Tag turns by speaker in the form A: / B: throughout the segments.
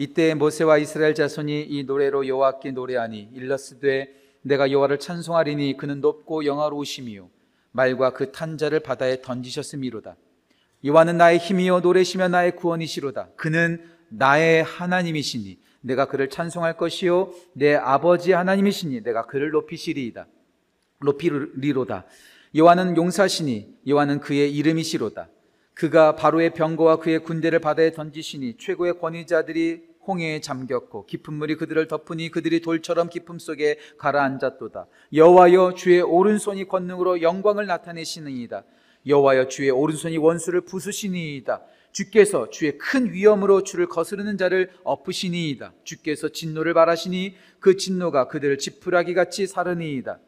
A: 이때 모세와 이스라엘 자손이 이 노래로 여호와께 노래하니 일러스되 내가 여호와를 찬송하리니 그는 높고 영화로우심이요 말과 그 탄자를 바다에 던지셨음이로다. 여호와는 나의 힘이요 노래시며 나의 구원이시로다. 그는 나의 하나님이시니 내가 그를 찬송할 것이요 내 아버지 하나님이시니 내가 그를 높이시리이다. 높이리로다. 여호와는 용사시니 여호와는 그의 이름이시로다. 그가 바로의 병거와 그의 군대를 바다에 던지시니 최고의 권위자들이 홍해에 잠겼고 깊은 물이 그들을 덮으니 그들이 돌처럼 깊음 속에 가라앉았도다. 여호와여 주의 오른손이 권능으로 영광을 나타내시느이다. 여호와여 주의 오른손이 원수를 부수시니이다. 주께서 주의 큰 위엄으로 주를 거스르는 자를 엎으시니이다. 주께서 진노를 바라시니 그 진노가 그들을 지푸라기 같이 사르니이다.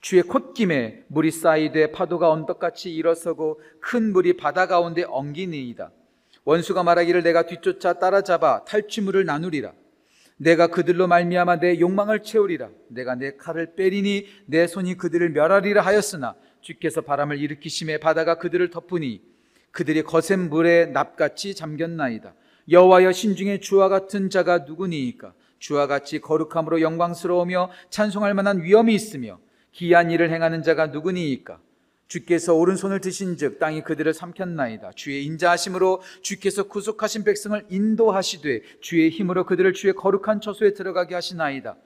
A: 주의 콧김에 물이 쌓이되 파도가 언덕같이 일어서고 큰 물이 바다 가운데 엉기니이다. 원수가 말하기를 내가 뒤쫓아 따라잡아 탈취물을 나누리라. 내가 그들로 말미암아 내 욕망을 채우리라. 내가 내 칼을 빼리니 내 손이 그들을 멸하리라 하였으나 주께서 바람을 일으키심에 바다가 그들을 덮으니 그들이 거센 물에 납같이 잠겼나이다. 여호와여 신중에 주와 같은 자가 누구니이까? 주와 같이 거룩함으로 영광스러우며 찬송할 만한 위엄이 있으며 기이한 일을 행하는 자가 누구니이까? 주께서 오른손을 드신즉 땅이 그들을 삼켰나이다. 주의 인자하심으로 주께서 구속하신 백성을 인도하시되 주의 힘으로 그들을 주의 거룩한 처소에 들어가게 하시나이다.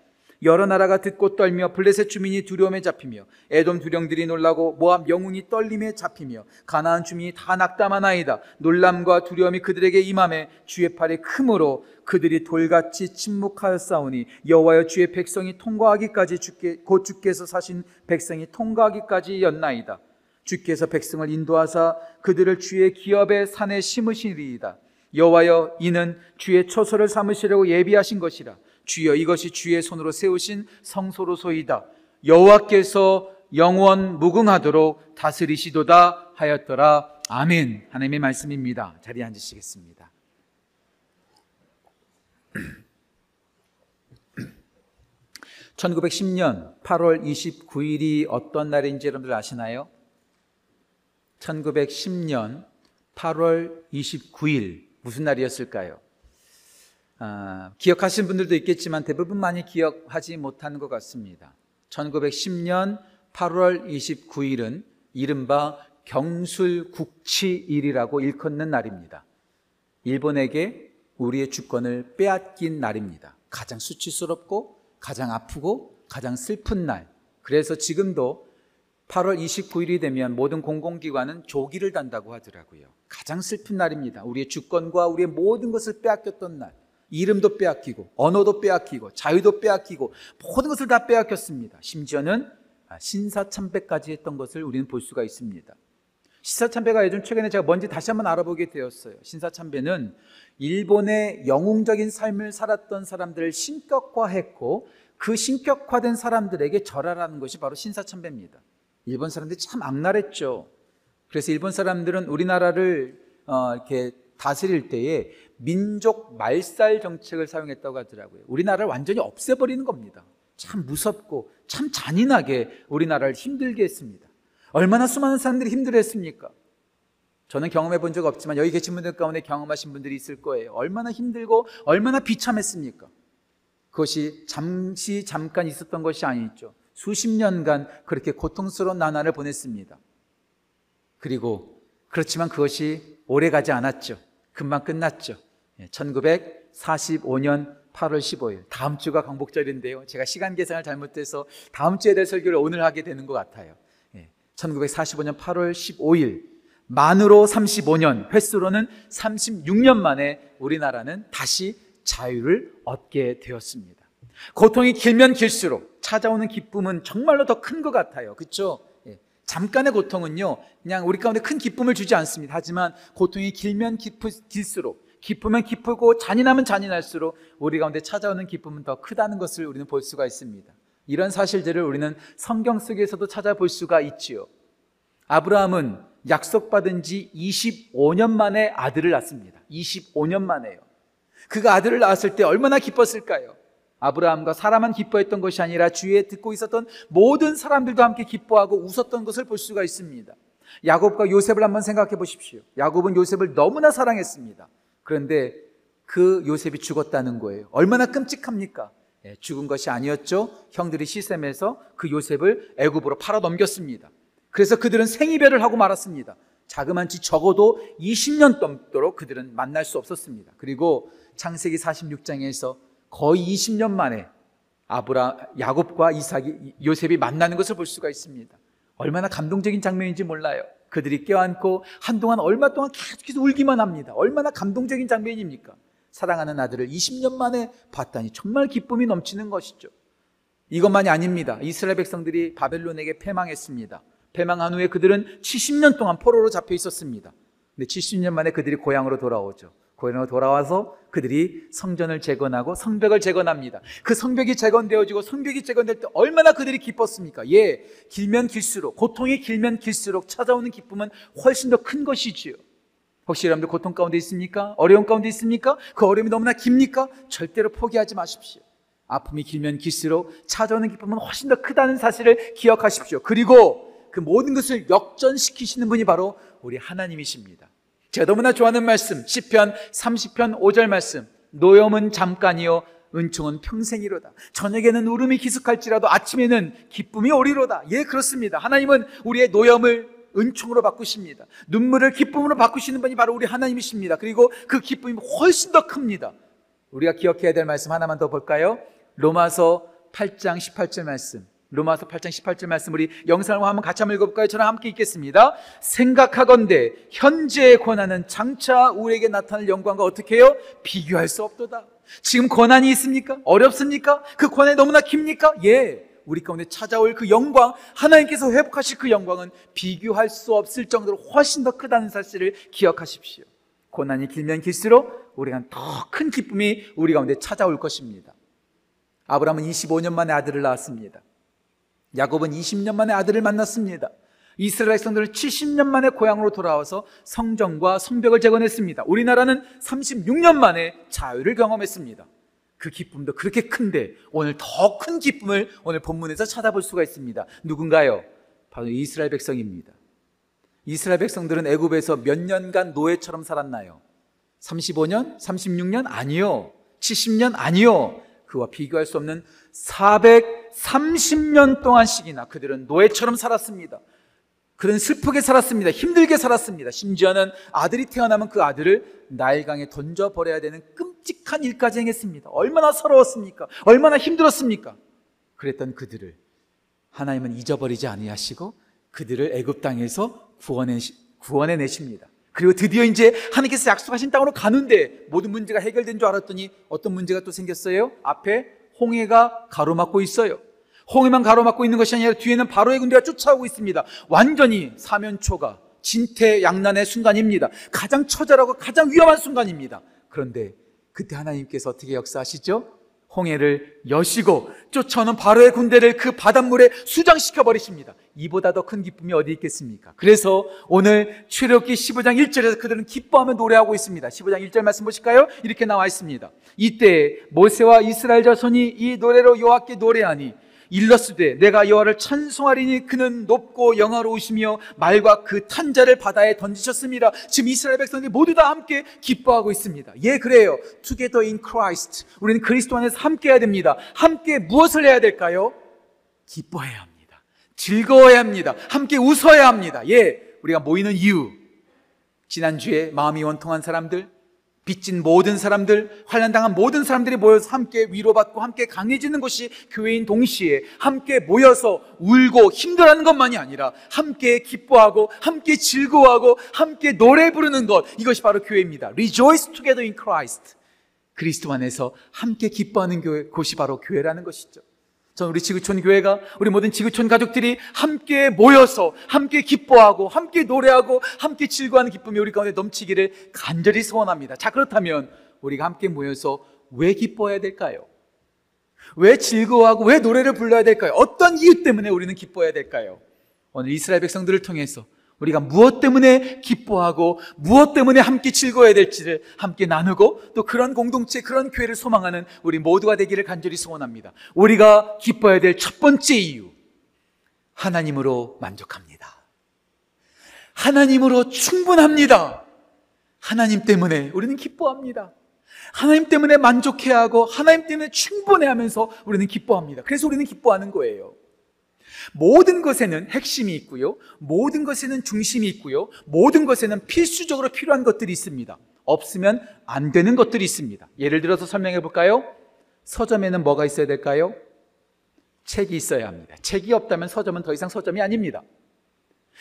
A: 여러 나라가 듣고 떨며 블레셋 주민이 두려움에 잡히며 에돔 두령들이 놀라고 모압 영웅이 떨림에 잡히며 가나안 주민이 다 낙담하나이다. 놀람과 두려움이 그들에게 임함에 주의 팔이 크므로 그들이 돌같이 침묵하였사오니 여호와여 주의 백성이 통과하기까지 주께 곧 주께서 사신 백성이 통과하기까지였나이다. 주께서 백성을 인도하사 그들을 주의 기업의 산에 심으시리이다. 여호와여 이는 주의 처소를 삼으시려고 예비하신 것이라. 주여 이것이 주의 손으로 세우신 성소로소이다. 여호와께서 영원 무궁하도록 다스리시도다 하였더라. 아멘. 하나님의 말씀입니다. 자리에 앉으시겠습니다. 1910년 8월 29일이 어떤 날인지 여러분들 아시나요? 1910년 8월 29일 무슨 날이었을까요? 아, 기억하시는 분들도 있겠지만 대부분 많이 기억하지 못하는 것 같습니다. 1910년 8월 29일은 이른바 경술국치일이라고 일컫는 날입니다. 일본에게 우리의 주권을 빼앗긴 날입니다. 가장 수치스럽고 가장 아프고 가장 슬픈 날. 그래서 지금도 8월 29일이 되면 모든 공공기관은 조기를 단다고 하더라고요. 가장 슬픈 날입니다. 우리의 주권과 우리의 모든 것을 빼앗겼던 날. 이름도 빼앗기고, 언어도 빼앗기고, 자유도 빼앗기고, 모든 것을 다 빼앗겼습니다. 심지어는 신사참배까지 했던 것을 우리는 볼 수가 있습니다. 신사참배가 요즘 최근에 제가 뭔지 다시 한번 알아보게 되었어요. 신사참배는 일본의 영웅적인 삶을 살았던 사람들을 신격화했고 그 신격화된 사람들에게 절하라는 것이 바로 신사참배입니다. 일본 사람들이 참 악랄했죠. 그래서 일본 사람들은 우리나라를 어, 이렇게 다스릴 때에 민족 말살 정책을 사용했다고 하더라고요. 우리나라를 완전히 없애버리는 겁니다. 참 무섭고 참 잔인하게 우리나라를 힘들게 했습니다. 얼마나 수많은 사람들이 힘들었습니까? 저는 경험해 본 적 없지만 여기 계신 분들 가운데 경험하신 분들이 있을 거예요. 얼마나 힘들고 얼마나 비참했습니까? 그것이 잠시 잠깐 있었던 것이 아니죠. 수십 년간 그렇게 고통스러운 나날을 보냈습니다. 그리고 그렇지만 그것이 오래 가지 않았죠. 금방 끝났죠. 1945년 8월 15일 다음 주가 광복절인데요. 제가 시간 계산을 잘못해서 다음 주에 될 설교를 오늘 하게 되는 것 같아요. 1945년 8월 15일 만으로 35년, 횟수로는 36년 만에 우리나라는 다시 자유를 얻게 되었습니다. 고통이 길면 길수록 찾아오는 기쁨은 정말로 더 큰 것 같아요. 그렇죠? 예. 잠깐의 고통은요, 그냥 우리 가운데 큰 기쁨을 주지 않습니다. 하지만 고통이 길면 깊, 길수록, 기쁘면 기쁘고 잔인하면 잔인할수록 우리 가운데 찾아오는 기쁨은 더 크다는 것을 우리는 볼 수가 있습니다. 이런 사실들을 우리는 성경 속에서도 찾아볼 수가 있지요. 아브라함은 약속받은 지 25년 만에 아들을 낳습니다. 25년 만에요. 그가 아들을 낳았을 때 얼마나 기뻤을까요? 아브라함과 사람만 기뻐했던 것이 아니라 주위에 듣고 있었던 모든 사람들도 함께 기뻐하고 웃었던 것을 볼 수가 있습니다. 야곱과 요셉을 한번 생각해 보십시오. 야곱은 요셉을 너무나 사랑했습니다. 그런데 그 요셉이 죽었다는 거예요. 얼마나 끔찍합니까? 예, 죽은 것이 아니었죠. 형들이 시샘에서 그 요셉을 애굽으로 팔아 넘겼습니다. 그래서 그들은 생이별을 하고 말았습니다. 자그만치 적어도 20년 넘도록 그들은 만날 수 없었습니다. 그리고 창세기 46장에서 거의 20년 만에 아브라 야곱과 이삭이 요셉이 만나는 것을 볼 수가 있습니다. 얼마나 감동적인 장면인지 몰라요. 그들이 껴안고 한동안 얼마 동안 계속해서 울기만 합니다. 얼마나 감동적인 장면입니까? 사랑하는 아들을 20년 만에 봤다니 정말 기쁨이 넘치는 것이죠. 이것만이 아닙니다. 이스라엘 백성들이 바벨론에게 패망했습니다. 패망한 후에 그들은 70년 동안 포로로 잡혀 있었습니다. 근데 70년 만에 그들이 고향으로 돌아오죠. 고향으로 돌아와서 그들이 성전을 재건하고 성벽을 재건합니다. 그 성벽이 재건되어지고 성벽이 재건될 때 얼마나 그들이 기뻤습니까? 예, 길면 길수록 고통이 길면 길수록 찾아오는 기쁨은 훨씬 더 큰 것이지요. 혹시 여러분들 고통 가운데 있습니까? 어려움 가운데 있습니까? 그 어려움이 너무나 깁니까? 절대로 포기하지 마십시오. 아픔이 길면 길수록 찾아오는 기쁨은 훨씬 더 크다는 사실을 기억하십시오. 그리고 그 모든 것을 역전시키시는 분이 바로 우리 하나님이십니다. 제가 너무나 좋아하는 말씀, 10편 30편 5절 말씀. 노염은 잠깐이요 은총은 평생이로다. 저녁에는 울음이 기숙할지라도 아침에는 기쁨이 오리로다. 예, 그렇습니다. 하나님은 우리의 노염을 은총으로 바꾸십니다. 눈물을 기쁨으로 바꾸시는 분이 바로 우리 하나님이십니다. 그리고 그 기쁨이 훨씬 더 큽니다. 우리가 기억해야 될 말씀 하나만 더 볼까요? 로마서 8장 18절 말씀. 로마서 8장 18절 말씀 우리 영상을 한번 같이 한번 읽어볼까요? 저랑 함께 읽겠습니다. 생각하건대 현재의 권한은 장차 우리에게 나타날 영광과 어떻게 해요? 비교할 수 없도다. 지금 권한이 있습니까? 어렵습니까? 그 권한이 너무나 깁니까? 예. 우리 가운데 찾아올 그 영광, 하나님께서 회복하실 그 영광은 비교할 수 없을 정도로 훨씬 더 크다는 사실을 기억하십시오. 고난이 길면 길수록 우리가 더 큰 기쁨이 우리 가운데 찾아올 것입니다. 아브라함은 25년 만에 아들을 낳았습니다. 야곱은 20년 만에 아들을 만났습니다. 이스라엘 백성들은 70년 만에 고향으로 돌아와서 성전과 성벽을 재건했습니다. 우리나라는 36년 만에 자유를 경험했습니다. 그 기쁨도 그렇게 큰데 오늘 더 큰 기쁨을 오늘 본문에서 찾아볼 수가 있습니다. 누군가요? 바로 이스라엘 백성입니다. 이스라엘 백성들은 애굽에서 몇 년간 노예처럼 살았나요? 35년? 36년? 아니요. 70년? 아니요. 그와 비교할 수 없는 430년 동안씩이나 그들은 노예처럼 살았습니다. 그는 슬프게 살았습니다. 힘들게 살았습니다. 심지어는 아들이 태어나면 그 아들을 나일강에 던져버려야 되는 끔찍한 일까지 행했습니다. 얼마나 서러웠습니까? 얼마나 힘들었습니까? 그랬던 그들을 하나님은 잊어버리지 아니하시고 그들을 애굽 땅에서 구원해 구원해 내십니다. 그리고 드디어 이제 하나님께서 약속하신 땅으로 가는데 모든 문제가 해결된 줄 알았더니 어떤 문제가 또 생겼어요? 앞에 홍해가 가로막고 있어요. 홍해만 가로막고 있는 것이 아니라 뒤에는 바로의 군대가 쫓아오고 있습니다. 완전히 사면초가 진퇴양난의 순간입니다. 가장 처절하고 가장 위험한 순간입니다. 그런데 그때 하나님께서 어떻게 역사하시죠? 홍해를 여시고 쫓아오는 바로의 군대를 그 바닷물에 수장시켜 버리십니다. 이보다 더 큰 기쁨이 어디 있겠습니까? 그래서 오늘 출애굽기 15장 1절에서 그들은 기뻐하며 노래하고 있습니다. 15장 1절 말씀 보실까요? 이렇게 나와 있습니다. 이때 모세와 이스라엘 자손이 이 노래로 여호와께 노래하니 일러스되 내가 여호와를 찬송하리니 그는 높고 영화로우시며 말과 그 탄자를 바다에 던지셨습니다. 지금 이스라엘 백성들이 모두 다 함께 기뻐하고 있습니다. 예, 그래요. Together in Christ. 우리는 그리스도 안에서 함께 해야 됩니다. 함께 무엇을 해야 될까요? 기뻐해야 합니다. 즐거워야 합니다. 함께 웃어야 합니다. 예, 우리가 모이는 이유. 지난주에 마음이 원통한 사람들, 빚진 모든 사람들, 환란당한 모든 사람들이 모여서 함께 위로받고 함께 강해지는 것이 교회인 동시에 함께 모여서 울고 힘들어하는 것만이 아니라 함께 기뻐하고 함께 즐거워하고 함께 노래 부르는 것 이것이 바로 교회입니다. Rejoice together in Christ. 그리스도 안에서 함께 기뻐하는 교회, 곳이 바로 교회라는 것이죠. 저는 우리 지구촌 교회가 우리 모든 지구촌 가족들이 함께 모여서 함께 기뻐하고 함께 노래하고 함께 즐거워하는 기쁨이 우리 가운데 넘치기를 간절히 소원합니다. 자 그렇다면 우리가 함께 모여서 왜 기뻐해야 될까요? 왜 즐거워하고 왜 노래를 불러야 될까요? 어떤 이유 때문에 우리는 기뻐해야 될까요? 오늘 이스라엘 백성들을 통해서 우리가 무엇 때문에 기뻐하고 무엇 때문에 함께 즐거워야 될지를 함께 나누고 또 그런 공동체, 그런 교회를 소망하는 우리 모두가 되기를 간절히 소원합니다. 우리가 기뻐해야 될 첫 번째 이유. 하나님으로 만족합니다. 하나님으로 충분합니다. 하나님 때문에 우리는 기뻐합니다. 하나님 때문에 만족해야 하고 하나님 때문에 충분해 하면서 우리는 기뻐합니다. 그래서 우리는 기뻐하는 거예요. 모든 것에는 핵심이 있고요. 모든 것에는 중심이 있고요. 모든 것에는 필수적으로 필요한 것들이 있습니다. 없으면 안 되는 것들이 있습니다. 예를 들어서 설명해 볼까요? 서점에는 뭐가 있어야 될까요? 책이 있어야 합니다. 책이 없다면 서점은 더 이상 서점이 아닙니다.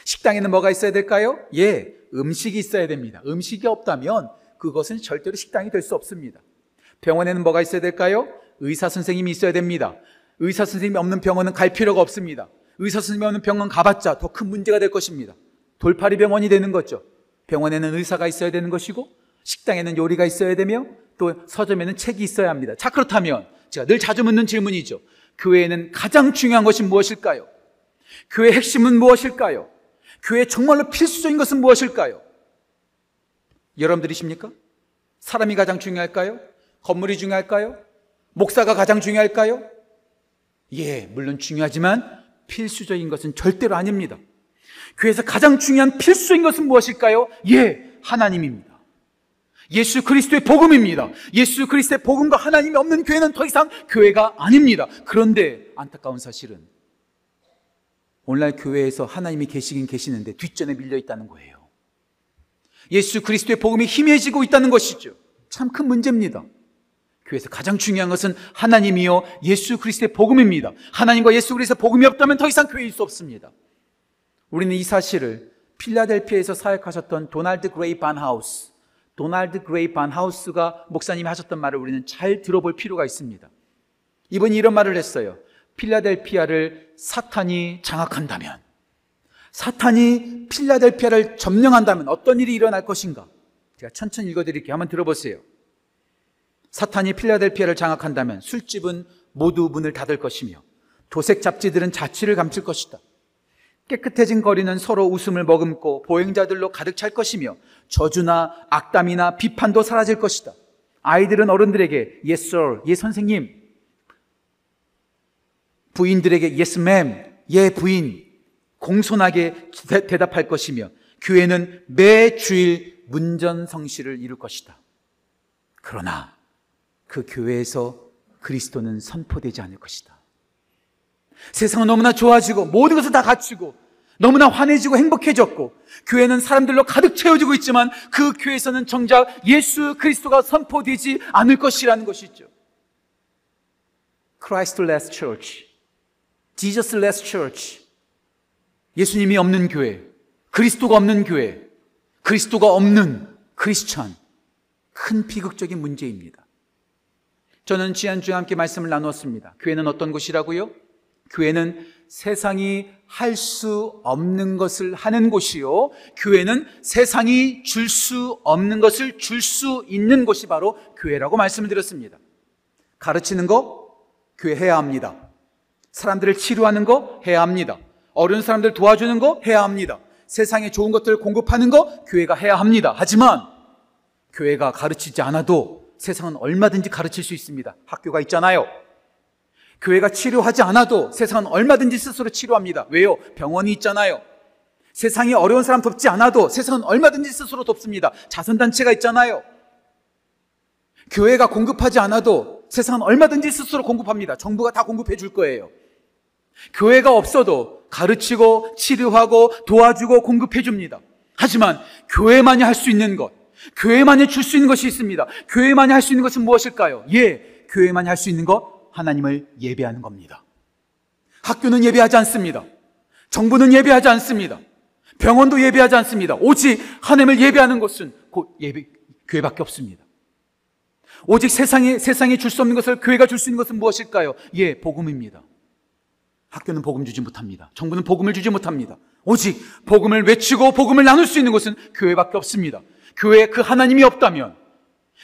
A: 식당에는 뭐가 있어야 될까요? 예, 음식이 있어야 됩니다. 음식이 없다면 그것은 절대로 식당이 될 수 없습니다. 병원에는 뭐가 있어야 될까요? 의사 선생님이 있어야 됩니다. 의사 선생님이 없는 병원은 갈 필요가 없습니다. 의사 선생님이 없는 병원 가봤자 더 큰 문제가 될 것입니다. 돌파리 병원이 되는 거죠. 병원에는 의사가 있어야 되는 것이고 식당에는 요리가 있어야 되며 또 서점에는 책이 있어야 합니다. 자 그렇다면 제가 늘 자주 묻는 질문이죠. 교회에는 가장 중요한 것이 무엇일까요? 교회 핵심은 무엇일까요? 교회 정말로 필수적인 것은 무엇일까요? 여러분들이십니까? 사람이 가장 중요할까요? 건물이 중요할까요? 목사가 가장 중요할까요? 예, 물론 중요하지만 필수적인 것은 절대로 아닙니다. 교회에서 가장 중요한 필수적인 것은 무엇일까요? 예, 하나님입니다. 예수 그리스도의 복음입니다. 예수 그리스도의 복음과 하나님이 없는 교회는 더 이상 교회가 아닙니다. 그런데 안타까운 사실은 오늘날 교회에서 하나님이 계시긴 계시는데 뒷전에 밀려 있다는 거예요. 예수 그리스도의 복음이 희미해지고 있다는 것이죠. 참 큰 문제입니다. 교회에서 가장 중요한 것은 하나님이요 예수 그리스도의 복음입니다. 하나님과 예수 그리스도의 복음이 없다면 더 이상 교회일 수 없습니다. 우리는 이 사실을 필라델피아에서 사역하셨던 도널드 그레이 반하우스, 도널드 그레이 반하우스가 목사님이 하셨던 말을 우리는 잘 들어볼 필요가 있습니다. 이분이 이런 말을 했어요. 필라델피아를 사탄이 장악한다면, 사탄이 필라델피아를 점령한다면 어떤 일이 일어날 것인가? 제가 천천히 읽어드릴게요. 한번 들어보세요. 사탄이 필라델피아를 장악한다면 술집은 모두 문을 닫을 것이며 도색 잡지들은 자취를 감출 것이다. 깨끗해진 거리는 서로 웃음을 머금고 보행자들로 가득 찰 것이며 저주나 악담이나 비판도 사라질 것이다. 아이들은 어른들에게 yes sir, 예 선생님. 부인들에게 yes ma'am, 예 부인. 공손하게 대, 답할 것이며 교회는 매 주일 문전성시를 이룰 것이다. 그러나 그 교회에서 그리스도는 선포되지 않을 것이다. 세상은 너무나 좋아지고 모든 것을 다 갖추고 너무나 환해지고 행복해졌고 교회는 사람들로 가득 채워지고 있지만 그 교회에서는 정작 예수 그리스도가 선포되지 않을 것이라는 것이죠. Christless Church, Jesusless Church. 예수님이 없는 교회, 그리스도가 없는 교회, 그리스도가 없는 크리스천. 큰 비극적인 문제입니다. 저는 지난주에 함께 말씀을 나누었습니다. 교회는 어떤 곳이라고요? 교회는 세상이 할 수 없는 것을 하는 곳이요. 교회는 세상이 줄 수 없는 것을 줄 수 있는 곳이 바로 교회라고 말씀을 드렸습니다. 가르치는 거 교회 해야 합니다. 사람들을 치료하는 거 해야 합니다. 어려운 사람들 도와주는 거 해야 합니다. 세상에 좋은 것들을 공급하는 거 교회가 해야 합니다. 하지만 교회가 가르치지 않아도 세상은 얼마든지 가르칠 수 있습니다. 학교가 있잖아요. 교회가 치료하지 않아도 세상은 얼마든지 스스로 치료합니다. 왜요? 병원이 있잖아요. 세상이 어려운 사람 돕지 않아도 세상은 얼마든지 스스로 돕습니다. 자선단체가 있잖아요. 교회가 공급하지 않아도 세상은 얼마든지 스스로 공급합니다. 정부가 다 공급해 줄 거예요. 교회가 없어도 가르치고 치료하고 도와주고 공급해 줍니다. 하지만 교회만이 할 수 있는 것, 교회만이 줄 수 있는 것이 있습니다. 교회만이 할 수 있는 것은 무엇일까요? 예, 교회만이 할 수 있는 것, 하나님을 예배하는 겁니다. 학교는 예배하지 않습니다. 정부는 예배하지 않습니다. 병원도 예배하지 않습니다. 오직 하나님을 예배하는 것은 곧 예배, 교회밖에 없습니다. 오직 세상에, 세상에 줄 수 없는 것을 교회가 줄 수 있는 것은 무엇일까요? 예, 복음입니다. 학교는 복음 주지 못합니다. 정부는 복음을 주지 못합니다. 오직 복음을 외치고 복음을 나눌 수 있는 곳은 교회밖에 없습니다. 교회에 그 하나님이 없다면,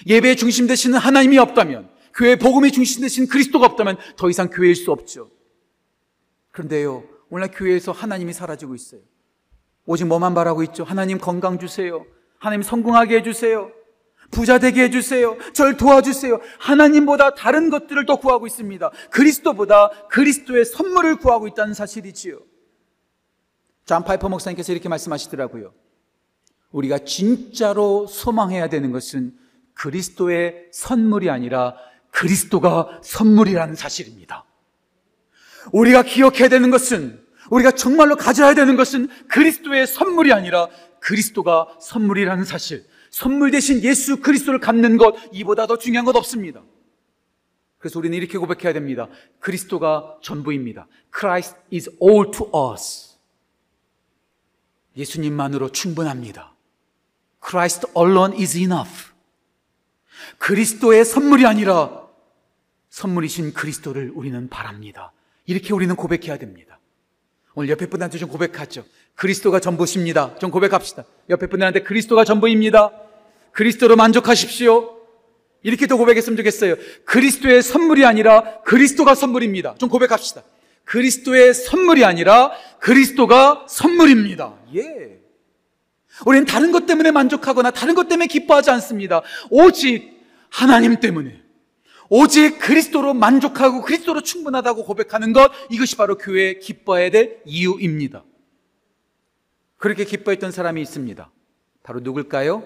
A: 예배의 중심 되시는 하나님이 없다면, 교회 복음의 중심 되신 그리스도가 없다면 더 이상 교회일 수 없죠. 그런데요, 오늘 교회에서 하나님이 사라지고 있어요. 오직 뭐만 바라고 있죠? 하나님 건강 주세요. 하나님 성공하게 해주세요. 부자 되게 해주세요. 절 도와주세요. 하나님보다 다른 것들을 더 구하고 있습니다. 그리스도보다 그리스도의 선물을 구하고 있다는 사실이지요. 존 파이퍼 목사님께서 이렇게 말씀하시더라고요. 우리가 진짜로 소망해야 되는 것은 그리스도의 선물이 아니라 그리스도가 선물이라는 사실입니다. 우리가 기억해야 되는 것은 우리가 정말로 가져야 되는 것은 그리스도의 선물이 아니라 그리스도가 선물이라는 사실. 선물 대신 예수 그리스도를 갖는 것 이보다 더 중요한 것 없습니다. 그래서 우리는 이렇게 고백해야 됩니다. 그리스도가 전부입니다. Christ is all to us. 예수님만으로 충분합니다. Christ alone is enough. 그리스도의 선물이 아니라 선물이신 그리스도를 우리는 바랍니다. 이렇게 우리는 고백해야 됩니다. 오늘 옆에 분한테 좀 고백하죠. 그리스도가 전부십니다. 좀 고백합시다. 옆에 분들한테 그리스도가 전부입니다. 그리스도로 만족하십시오. 이렇게 더 고백했으면 좋겠어요. 그리스도의 선물이 아니라 그리스도가 선물입니다. 좀 고백합시다. 그리스도의 선물이 아니라 그리스도가 선물입니다. 예. 우리는 다른 것 때문에 만족하거나 다른 것 때문에 기뻐하지 않습니다. 오직 하나님 때문에. 오직 그리스도로 만족하고 그리스도로 충분하다고 고백하는 것, 이것이 바로 교회에 기뻐해야 될 이유입니다. 그렇게 기뻐했던 사람이 있습니다. 바로 누굴까요?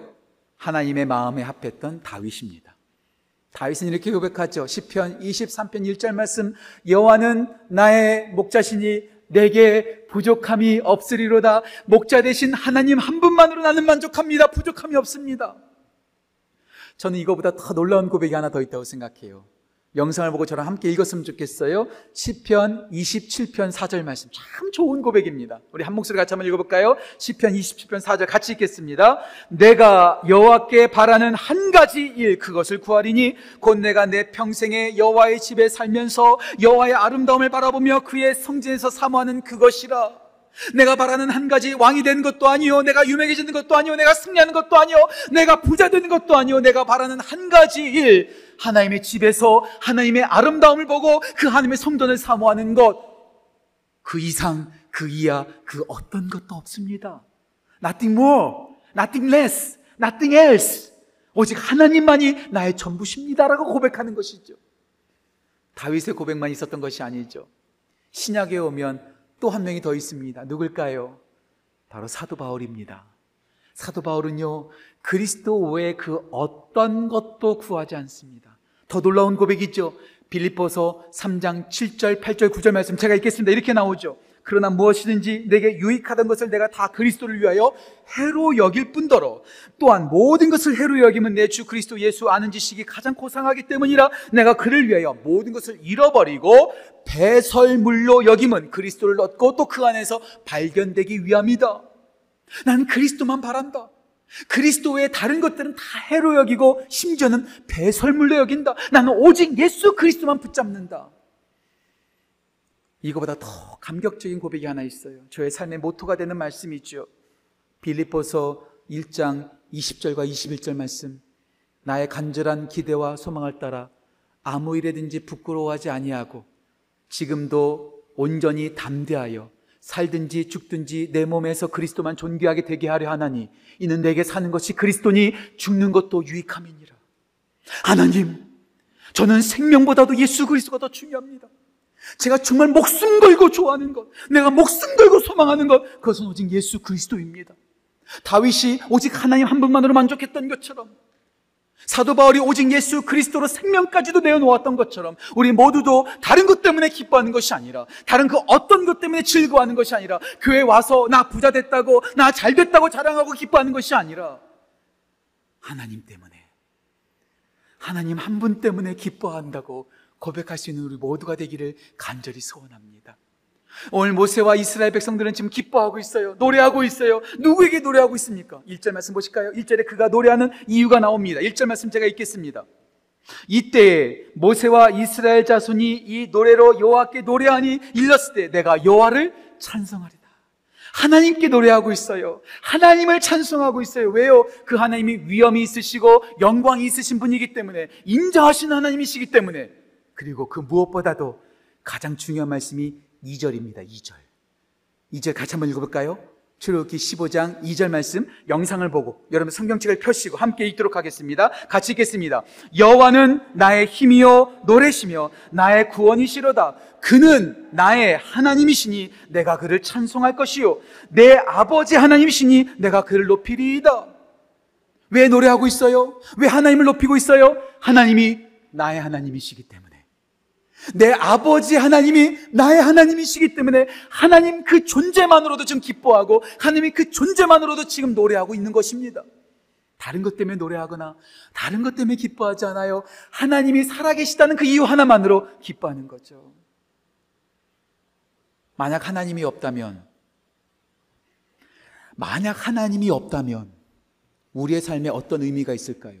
A: 하나님의 마음에 합했던 다윗입니다. 다윗은 이렇게 고백하죠. 10편 23편 1절 말씀 여호와는 나의 목자시니 내게 부족함이 없으리로다. 목자 대신 하나님 한 분만으로 나는 만족합니다. 부족함이 없습니다. 저는 이거보다 더 놀라운 고백이 하나 더 있다고 생각해요. 영상을 보고 저랑 함께 읽었으면 좋겠어요. 10편 27편 4절 말씀. 참 좋은 고백입니다. 우리 한 목소리 같이 한번 읽어볼까요? 10편 27편 4절 같이 읽겠습니다. 내가 여호와께 바라는 한 가지 일 그것을 구하리니 곧 내가 내 평생에 여호와의 집에 살면서 여호와의 아름다움을 바라보며 그의 성전에서 사모하는 그것이라. 내가 바라는 한 가지 왕이 되는 것도 아니요. 내가 유명해지는 것도 아니요. 내가 승리하는 것도 아니요. 내가 부자 되는 것도 아니요. 내가 바라는 한 가지 일. 하나님의 집에서 하나님의 아름다움을 보고 그 하나님의 성전을 사모하는 것. 그 이상, 그 이하, 그 어떤 것도 없습니다. Nothing more, nothing less, nothing else. 오직 하나님만이 나의 전부십니다라고 고백하는 것이죠. 다윗의 고백만 있었던 것이 아니죠. 신약에 오면 또 한 명이 더 있습니다. 누굴까요? 바로 사도 바울입니다. 사도 바울은요, 그리스도 외에 그 어떤 것도 구하지 않습니다. 더 놀라운 고백이죠. 빌립보서 3장 7절, 8절, 9절 말씀 제가 읽겠습니다. 이렇게 나오죠. 그러나 무엇이든지 내게 유익하던 것을 내가 다 그리스도를 위하여 해로 여길 뿐더러 또한 모든 것을 해로 여기면 내 주 그리스도 예수 아는 지식이 가장 고상하기 때문이라 내가 그를 위하여 모든 것을 잃어버리고 배설물로 여김은 그리스도를 얻고 또 그 안에서 발견되기 위함이다. 난 그리스도만 바란다. 그리스도 외에 다른 것들은 다 해로 여기고 심지어는 배설물로 여긴다. 나는 오직 예수 그리스도만 붙잡는다. 이거보다 더 감격적인 고백이 하나 있어요. 저의 삶의 모토가 되는 말씀이죠. 빌립보서 1장 20절과 21절 말씀. 나의 간절한 기대와 소망을 따라 아무 일에든지 부끄러워하지 아니하고 지금도 온전히 담대하여 살든지 죽든지 내 몸에서 그리스도만 존귀하게 되게 하려 하나니 이는 내게 사는 것이 그리스도니 죽는 것도 유익함이니라. 하나님, 저는 생명보다도 예수 그리스도가 더 중요합니다. 제가 정말 목숨 걸고 좋아하는 것, 내가 목숨 걸고 소망하는 것, 그것은 오직 예수 그리스도입니다. 다윗이 오직 하나님 한 분만으로 만족했던 것처럼, 사도 바울이 오직 예수 그리스도로 생명까지도 내어놓았던 것처럼, 우리 모두도 다른 것 때문에 기뻐하는 것이 아니라, 다른 그 어떤 것 때문에 즐거워하는 것이 아니라, 교회 와서 나 부자 됐다고, 나 잘 됐다고 자랑하고 기뻐하는 것이 아니라, 하나님 때문에, 하나님 한 분 때문에 기뻐한다고 고백할 수 있는 우리 모두가 되기를 간절히 소원합니다. 오늘 모세와 이스라엘 백성들은 지금 기뻐하고 있어요. 노래하고 있어요. 누구에게 노래하고 있습니까? 1절 말씀 보실까요? 1절에 그가 노래하는 이유가 나옵니다. 1절 말씀 제가 읽겠습니다. 이때 모세와 이스라엘 자손이 이 노래로 여호와께 노래하니 일렀을 때 내가 여호와를 찬송하리다. 하나님께 노래하고 있어요. 하나님을 찬송하고 있어요. 왜요? 그 하나님이 위엄이 있으시고 영광이 있으신 분이기 때문에 인자하신 하나님이시기 때문에 그리고 그 무엇보다도 가장 중요한 말씀이 2절입니다. 2절. 2절 같이 한번 읽어볼까요? 출애굽기 15장 2절 말씀 영상을 보고 여러분 성경책을 펴시고 함께 읽도록 하겠습니다. 같이 읽겠습니다. 여호와는 나의 힘이요 노래시며 나의 구원이시로다. 그는 나의 하나님이시니 내가 그를 찬송할 것이요 내 아버지 하나님이시니 내가 그를 높이리이다. 왜 노래하고 있어요? 왜 하나님을 높이고 있어요? 하나님이 나의 하나님이시기 때문에. 내 아버지 하나님이 나의 하나님이시기 때문에 하나님 그 존재만으로도 지금 기뻐하고 하나님이 그 존재만으로도 지금 노래하고 있는 것입니다. 다른 것 때문에 노래하거나 다른 것 때문에 기뻐하지 않아요. 하나님이 살아계시다는 그 이유 하나만으로 기뻐하는 거죠. 만약 하나님이 없다면, 만약 하나님이 없다면 우리의 삶에 어떤 의미가 있을까요?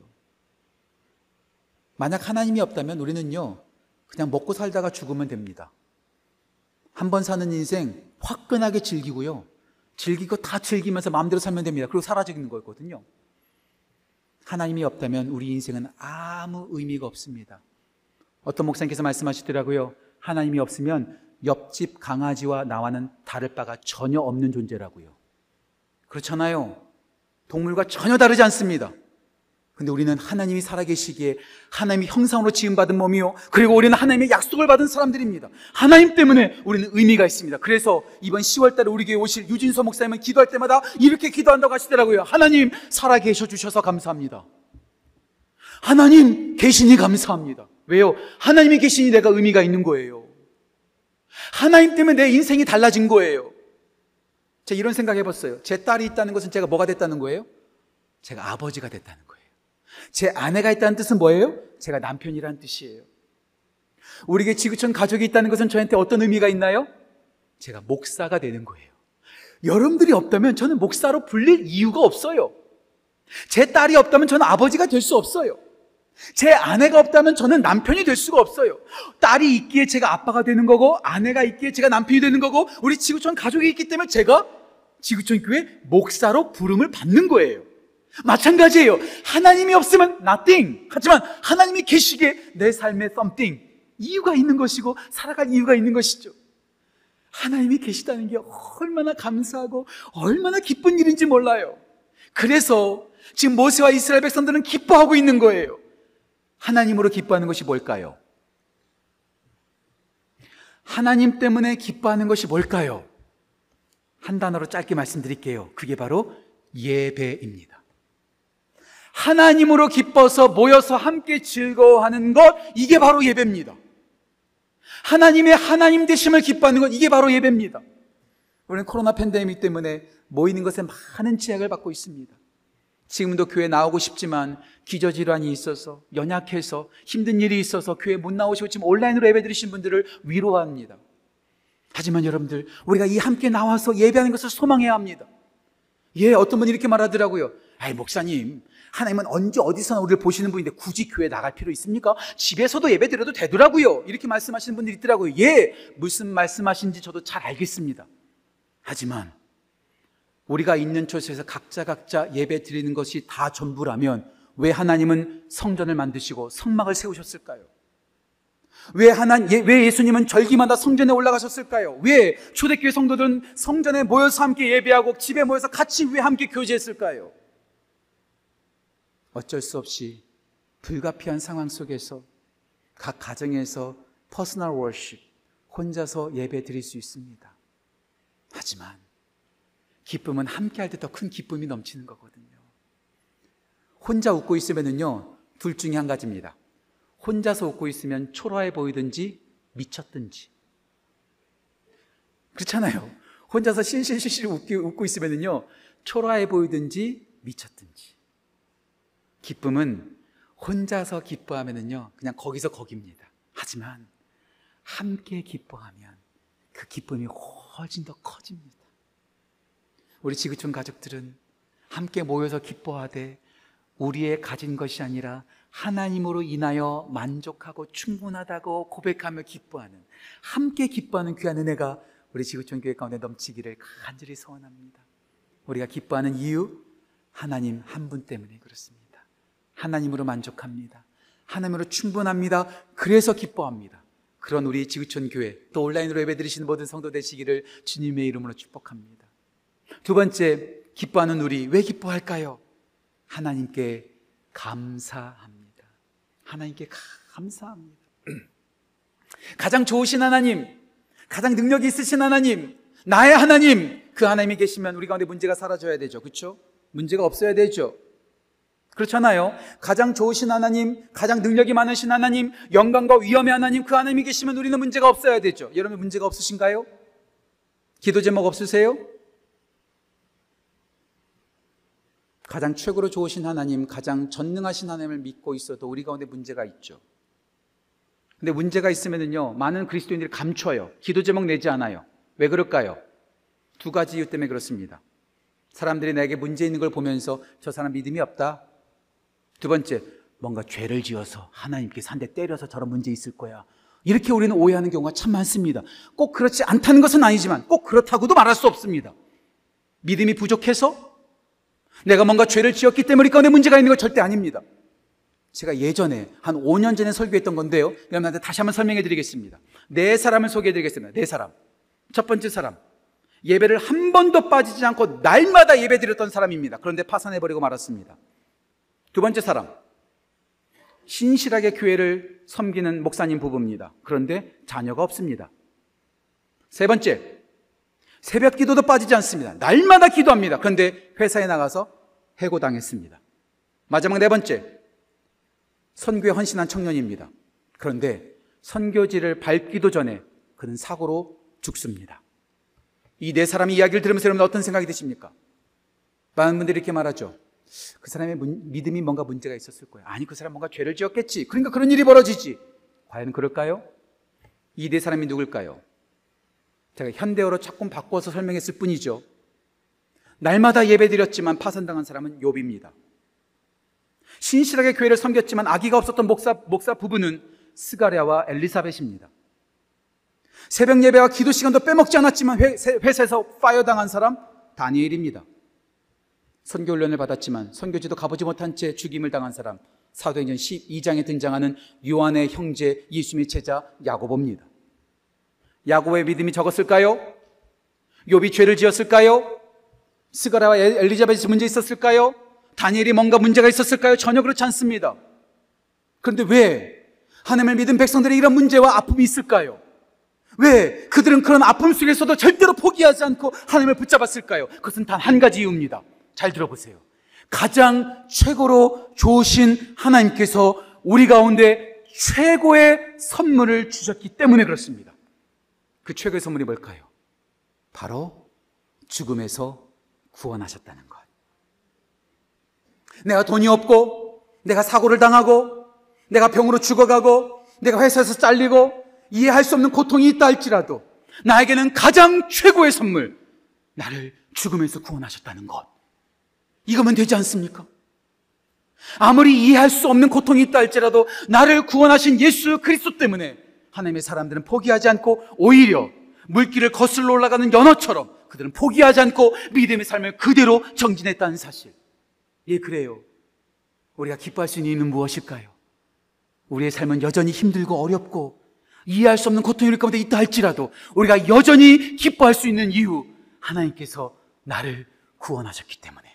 A: 만약 하나님이 없다면 우리는요, 그냥 먹고 살다가 죽으면 됩니다. 한 번 사는 인생 화끈하게 즐기고요. 즐기고 다 즐기면서 마음대로 살면 됩니다. 그리고 사라지는 거거든요. 하나님이 없다면 우리 인생은 아무 의미가 없습니다. 어떤 목사님께서 말씀하시더라고요. 하나님이 없으면 옆집 강아지와 나와는 다를 바가 전혀 없는 존재라고요. 그렇잖아요. 동물과 전혀 다르지 않습니다. 근데 우리는 하나님이 살아계시기에 하나님이 형상으로 지음받은 몸이요. 그리고 우리는 하나님의 약속을 받은 사람들입니다. 하나님 때문에 우리는 의미가 있습니다. 그래서 이번 10월 달에 우리 교회 오실 유진서 목사님은 기도할 때마다 이렇게 기도한다고 하시더라고요. 하나님 살아계셔 주셔서 감사합니다. 하나님 계시니 감사합니다. 왜요? 하나님이 계시니 내가 의미가 있는 거예요. 하나님 때문에 내 인생이 달라진 거예요. 제가 이런 생각 해봤어요. 제 딸이 있다는 것은 제가 뭐가 됐다는 거예요? 제가 아버지가 됐다는 거예요. 제 아내가 있다는 뜻은 뭐예요? 제가 남편이라는 뜻이에요. 우리에게 지구촌 가족이 있다는 것은 저한테 어떤 의미가 있나요? 제가 목사가 되는 거예요. 여러분들이 없다면 저는 목사로 불릴 이유가 없어요. 제 딸이 없다면 저는 아버지가 될 수 없어요. 제 아내가 없다면 저는 남편이 될 수가 없어요. 딸이 있기에 제가 아빠가 되는 거고, 아내가 있기에 제가 남편이 되는 거고, 우리 지구촌 가족이 있기 때문에 제가 지구촌 교회 목사로 부름을 받는 거예요. 마찬가지예요. 하나님이 없으면 nothing. 하지만 하나님이 계시기에 내 삶에 something. 이유가 있는 것이고, 살아갈 이유가 있는 것이죠. 하나님이 계시다는 게 얼마나 감사하고, 얼마나 기쁜 일인지 몰라요. 그래서 지금 모세와 이스라엘 백성들은 기뻐하고 있는 거예요. 하나님으로 기뻐하는 것이 뭘까요? 하나님 때문에 기뻐하는 것이 뭘까요? 한 단어로 짧게 말씀드릴게요. 그게 바로 예배입니다. 하나님으로 기뻐서 모여서 함께 즐거워하는 것, 이게 바로 예배입니다. 하나님의 하나님 되심을 기뻐하는 것, 이게 바로 예배입니다. 우리는 코로나 팬데믹 때문에 모이는 것에 많은 제약을 받고 있습니다. 지금도 교회 나오고 싶지만 기저질환이 있어서 연약해서 힘든 일이 있어서 교회 못 나오시고 지금 온라인으로 예배 드리신 분들을 위로합니다. 하지만 여러분들 우리가 이 함께 나와서 예배하는 것을 소망해야 합니다. 예, 어떤 분이 이렇게 말하더라고요. 아이 목사님, 하나님은 언제 어디서나 우리를 보시는 분인데 굳이 교회 나갈 필요 있습니까? 집에서도 예배 드려도 되더라고요. 이렇게 말씀하시는 분들이 있더라고요. 예, 무슨 말씀하신지 저도 잘 알겠습니다. 하지만 우리가 있는 곳에서 각자 각자 예배 드리는 것이 다 전부라면 왜 하나님은 성전을 만드시고 성막을 세우셨을까요? 왜 하나 왜 예수님은 절기마다 성전에 올라가셨을까요? 왜 초대교회 성도들은 성전에 모여서 함께 예배하고 집에 모여서 같이 왜 함께 교제했을까요? 어쩔 수 없이 불가피한 상황 속에서 각 가정에서 personal worship 혼자서 예배 드릴 수 있습니다. 하지만 기쁨은 함께 할 때 더 큰 기쁨이 넘치는 거거든요. 혼자 웃고 있으면은요, 둘 중에 한 가지입니다. 혼자서 웃고 있으면 초라해 보이든지 미쳤든지. 그렇잖아요. 혼자서 실실실실 웃고 있으면은요, 초라해 보이든지 미쳤든지. 기쁨은 혼자서 기뻐하면은요, 그냥 거기서 거기입니다. 하지만 함께 기뻐하면 그 기쁨이 훨씬 더 커집니다. 우리 지구촌 가족들은 함께 모여서 기뻐하되 우리의 가진 것이 아니라 하나님으로 인하여 만족하고 충분하다고 고백하며 기뻐하는 함께 기뻐하는 귀한 은혜가 우리 지구촌 교회 가운데 넘치기를 간절히 소원합니다. 우리가 기뻐하는 이유 하나님 한 분 때문에 그렇습니다. 하나님으로 만족합니다. 하나님으로 충분합니다. 그래서 기뻐합니다. 그런 우리 지구촌 교회 또 온라인으로 예배드리시는 모든 성도 되시기를 주님의 이름으로 축복합니다. 두 번째, 기뻐하는 우리 왜 기뻐할까요? 하나님께 감사합니다. 하나님께 감사합니다. 가장 좋으신 하나님, 가장 능력이 있으신 하나님, 나의 하나님, 그 하나님이 계시면 우리 가운데 문제가 사라져야 되죠. 그렇죠? 문제가 없어야 되죠. 그렇잖아요. 가장 좋으신 하나님, 가장 능력이 많으신 하나님, 영광과 위엄의 하나님, 그 하나님이 계시면 우리는 문제가 없어야 되죠. 여러분 문제가 없으신가요? 기도 제목 없으세요? 가장 최고로 좋으신 하나님, 가장 전능하신 하나님을 믿고 있어도 우리 가운데 문제가 있죠. 근데 문제가 있으면은요, 많은 그리스도인들이 감춰요. 기도 제목 내지 않아요. 왜 그럴까요? 두 가지 이유 때문에 그렇습니다. 사람들이 내게 문제 있는 걸 보면서 저 사람 믿음이 없다. 두 번째, 뭔가 죄를 지어서 하나님께서 한대 때려서 저런 문제 있을 거야. 이렇게 우리는 오해하는 경우가 참 많습니다. 꼭 그렇지 않다는 것은 아니지만 꼭 그렇다고도 말할 수 없습니다. 믿음이 부족해서 내가 뭔가 죄를 지었기 때문에 가운데 문제가 있는 건 절대 아닙니다. 제가 예전에 한 5년 전에 설교했던 건데요. 여러분한테 다시 한번 설명해 드리겠습니다. 네 사람을 소개해 드리겠습니다. 네 사람. 첫 번째 사람. 예배를 한 번도 빠지지 않고 날마다 예배 드렸던 사람입니다. 그런데 파산해 버리고 말았습니다. 두 번째 사람. 신실하게 교회를 섬기는 목사님 부부입니다. 그런데 자녀가 없습니다. 세 번째. 새벽 기도도 빠지지 않습니다. 날마다 기도합니다. 그런데 회사에 나가서 해고당했습니다. 마지막 네 번째. 선교에 헌신한 청년입니다. 그런데 선교지를 밟기도 전에 그는 사고로 죽습니다. 이 네 사람의 이야기를 들으면서 여러분 어떤 생각이 드십니까? 많은 분들이 이렇게 말하죠. 그 사람의 믿음이 뭔가 문제가 있었을 거야. 아니, 그 사람 뭔가 죄를 지었겠지. 그러니까 그런 일이 벌어지지. 과연 그럴까요? 이 네 사람이 누굴까요? 제가 현대어로 조금 바꿔서 설명했을 뿐이죠. 날마다 예배 드렸지만 파산당한 사람은 욥입니다. 신실하게 교회를 섬겼지만 아기가 없었던 목사, 목사 부부는 스가랴와 엘리사벳입니다. 새벽 예배와 기도 시간도 빼먹지 않았지만 회, 회사에서 fire 당한 사람 다니엘입니다. 선교 훈련을 받았지만 선교지도 가보지 못한 채 죽임을 당한 사람 사도행전 12장에 등장하는 요한의 형제 예수님의 제자 야고보입니다. 야고보의 믿음이 적었을까요? 욥이 죄를 지었을까요? 스가라와 엘리자벳이 문제 있었을까요? 다니엘이 뭔가 문제가 있었을까요? 전혀 그렇지 않습니다. 그런데 왜 하나님을 믿은 백성들의 이런 문제와 아픔이 있을까요? 왜 그들은 그런 아픔 속에서도 절대로 포기하지 않고 하나님을 붙잡았을까요? 그것은 단 한 가지 이유입니다. 잘 들어보세요. 가장 최고로 좋으신 하나님께서 우리 가운데 최고의 선물을 주셨기 때문에 그렇습니다. 그 최고의 선물이 뭘까요? 바로 죽음에서 구원하셨다는 것. 내가 돈이 없고, 내가 사고를 당하고, 내가 병으로 죽어가고, 내가 회사에서 잘리고, 이해할 수 없는 고통이 있다 할지라도, 나에게는 가장 최고의 선물, 나를 죽음에서 구원하셨다는 것. 이거면 되지 않습니까? 아무리 이해할 수 없는 고통이 있다 할지라도 나를 구원하신 예수 그리스도 때문에 하나님의 사람들은 포기하지 않고 오히려 물길을 거슬러 올라가는 연어처럼 그들은 포기하지 않고 믿음의 삶을 그대로 정진했다는 사실. 예, 그래요. 우리가 기뻐할 수 있는 이유는 무엇일까요? 우리의 삶은 여전히 힘들고 어렵고 이해할 수 없는 고통일 가운데 있다 할지라도 우리가 여전히 기뻐할 수 있는 이유 하나님께서 나를 구원하셨기 때문에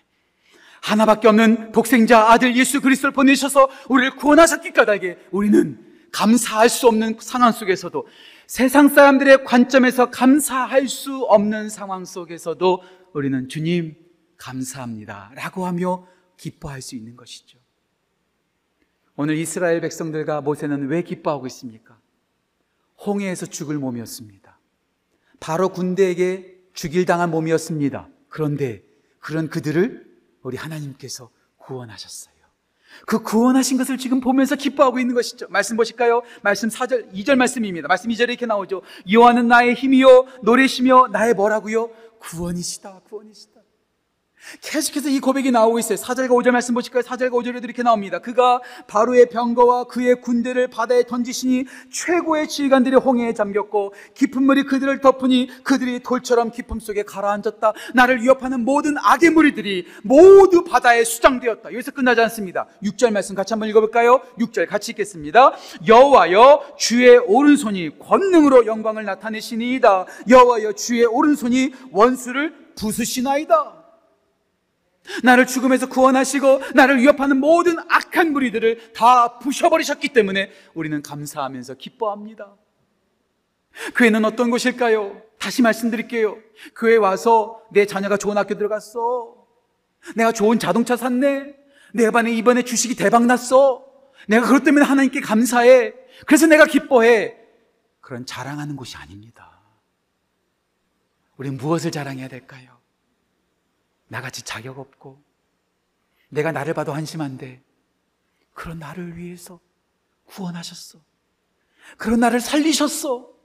A: 하나밖에 없는 독생자 아들 예수 그리스도를 보내셔서 우리를 구원하셨기 까닭에 우리는 감사할 수 없는 상황 속에서도 세상 사람들의 관점에서 감사할 수 없는 상황 속에서도 우리는 주님 감사합니다 라고 하며 기뻐할 수 있는 것이죠. 오늘 이스라엘 백성들과 모세는 왜 기뻐하고 있습니까? 홍해에서 죽을 몸이었습니다. 바로 군대에게 죽일 당한 몸이었습니다. 그런데 그런 그들을 우리 하나님께서 구원하셨어요. 그 구원하신 것을 지금 보면서 기뻐하고 있는 것이죠. 말씀 보실까요? 말씀 4절, 2절 말씀입니다. 말씀 2절에 이렇게 나오죠. 여호와는 나의 힘이요, 노래시며 나의 뭐라고요? 구원이시다, 구원이시다. 계속해서 이 고백이 나오고 있어요. 4절과 5절 말씀 보실까요? 4절과 5절에도 이렇게 나옵니다. 그가 바로의 병거와 그의 군대를 바다에 던지시니 최고의 지휘관들이 홍해에 잠겼고 깊은 물이 그들을 덮으니 그들이 돌처럼 깊음 속에 가라앉았다. 나를 위협하는 모든 악의 무리들이 모두 바다에 수장되었다. 여기서 끝나지 않습니다. 6절 말씀 같이 한번 읽어볼까요? 6절 같이 읽겠습니다. 여호와여 주의 오른손이 권능으로 영광을 나타내시니이다. 여호와여 주의 오른손이 원수를 부수시나이다. 나를 죽음에서 구원하시고 나를 위협하는 모든 악한 무리들을 다 부셔버리셨기 때문에 우리는 감사하면서 기뻐합니다. 교회는 어떤 곳일까요? 다시 말씀드릴게요. 교회 와서 내 자녀가 좋은 학교 들어갔어. 내가 좋은 자동차 샀네. 내 반에 이번에 주식이 대박 났어. 내가 그것 때문에 하나님께 감사해. 그래서 내가 기뻐해. 그런 자랑하는 곳이 아닙니다. 우리 무엇을 자랑해야 될까요? 나같이 자격 없고, 내가 나를 봐도 한심한데, 그런 나를 위해서 구원하셨어. 그런 나를 살리셨어.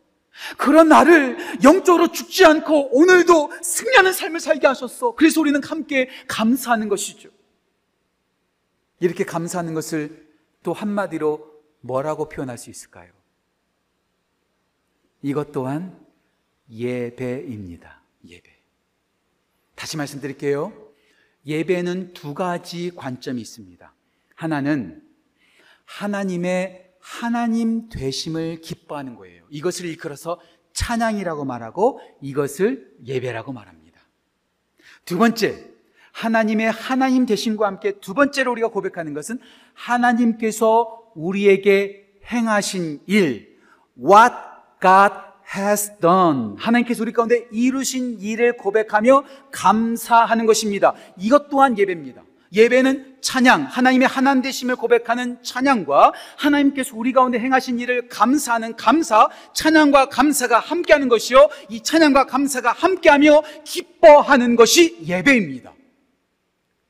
A: 그런 나를 영적으로 죽지 않고 오늘도 승리하는 삶을 살게 하셨어. 그래서 우리는 함께 감사하는 것이죠. 이렇게 감사하는 것을 또 한마디로 뭐라고 표현할 수 있을까요? 이것 또한 예배입니다. 예배. 다시 말씀드릴게요. 예배는 두 가지 관점이 있습니다. 하나는 하나님의 하나님 되심을 기뻐하는 거예요. 이것을 일컬어서 찬양이라고 말하고 이것을 예배라고 말합니다. 두 번째, 하나님의 하나님 되심과 함께 두 번째로 우리가 고백하는 것은 하나님께서 우리에게 행하신 일, what God has done. 하나님께서 우리 가운데 이루신 일을 고백하며 감사하는 것입니다. 이것 또한 예배입니다. 예배는 찬양, 하나님의 하나님 되심을 고백하는 찬양과 하나님께서 우리 가운데 행하신 일을 감사하는 감사, 찬양과 감사가 함께하는 것이요. 이 찬양과 감사가 함께하며 기뻐하는 것이 예배입니다.